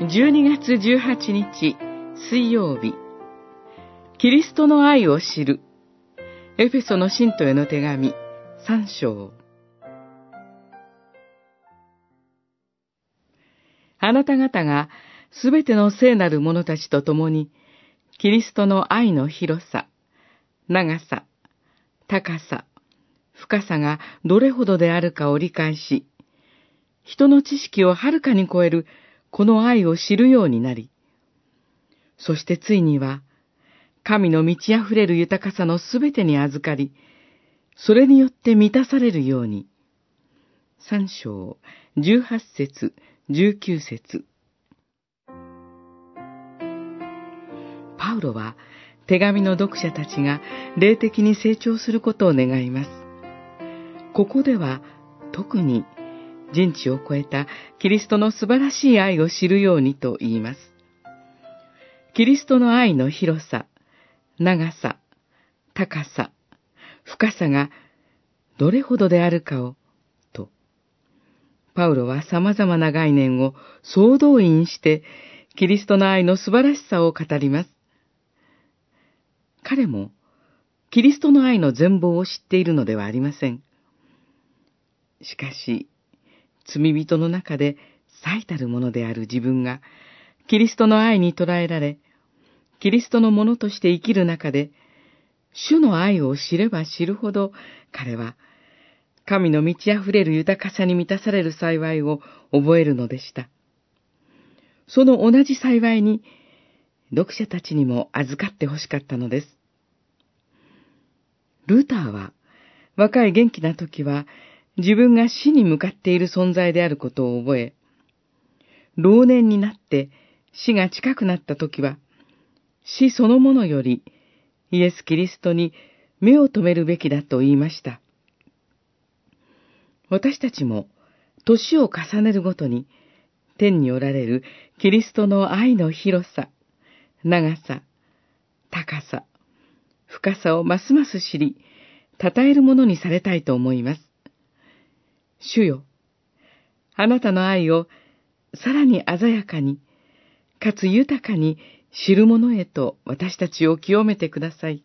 12月18日水曜日。キリストの愛を知る。エフェソの信徒への手紙3章。あなた方がすべての聖なる者たちと共にキリストの愛の広さ、長さ、高さ、深さがどれほどであるかを理解し、人の知識をはるかに超えるこの愛を知るようになり、そしてついには、神の満ち溢れる豊かさのすべてに預かり、それによって満たされるように。三章、十八節、十九節。パウロは、手紙の読者たちが霊的に成長することを願います。ここでは、特に人知を超えたキリストの素晴らしい愛を知るようにと言います。キリストの愛の広さ、長さ、高さ、深さがどれほどであるかを、と、パウロは様々な概念を総動員して、キリストの愛の素晴らしさを語ります。彼も、キリストの愛の全貌を知っているのではありません。しかし、罪人の中で最たるものである自分が、キリストの愛に捉えられ、キリストのものとして生きる中で、主の愛を知れば知るほど、彼は、神の満ち溢れる豊かさに満たされる幸いを覚えるのでした。その同じ幸いに、読者たちにも預かって欲しかったのです。ルーターは、若い元気な時は、自分が死に向かっている存在であることを覚え、老年になって死が近くなった時は、死そのものよりイエス・キリストに目を留めるべきだと言いました。私たちも年を重ねるごとに天におられるキリストの愛の広さ、長さ、高さ、深さをますます知り、称えるものにされたいと思います。主よ、あなたの愛をさらに鮮やかに、かつ豊かに知る者へと私たちを清めてください。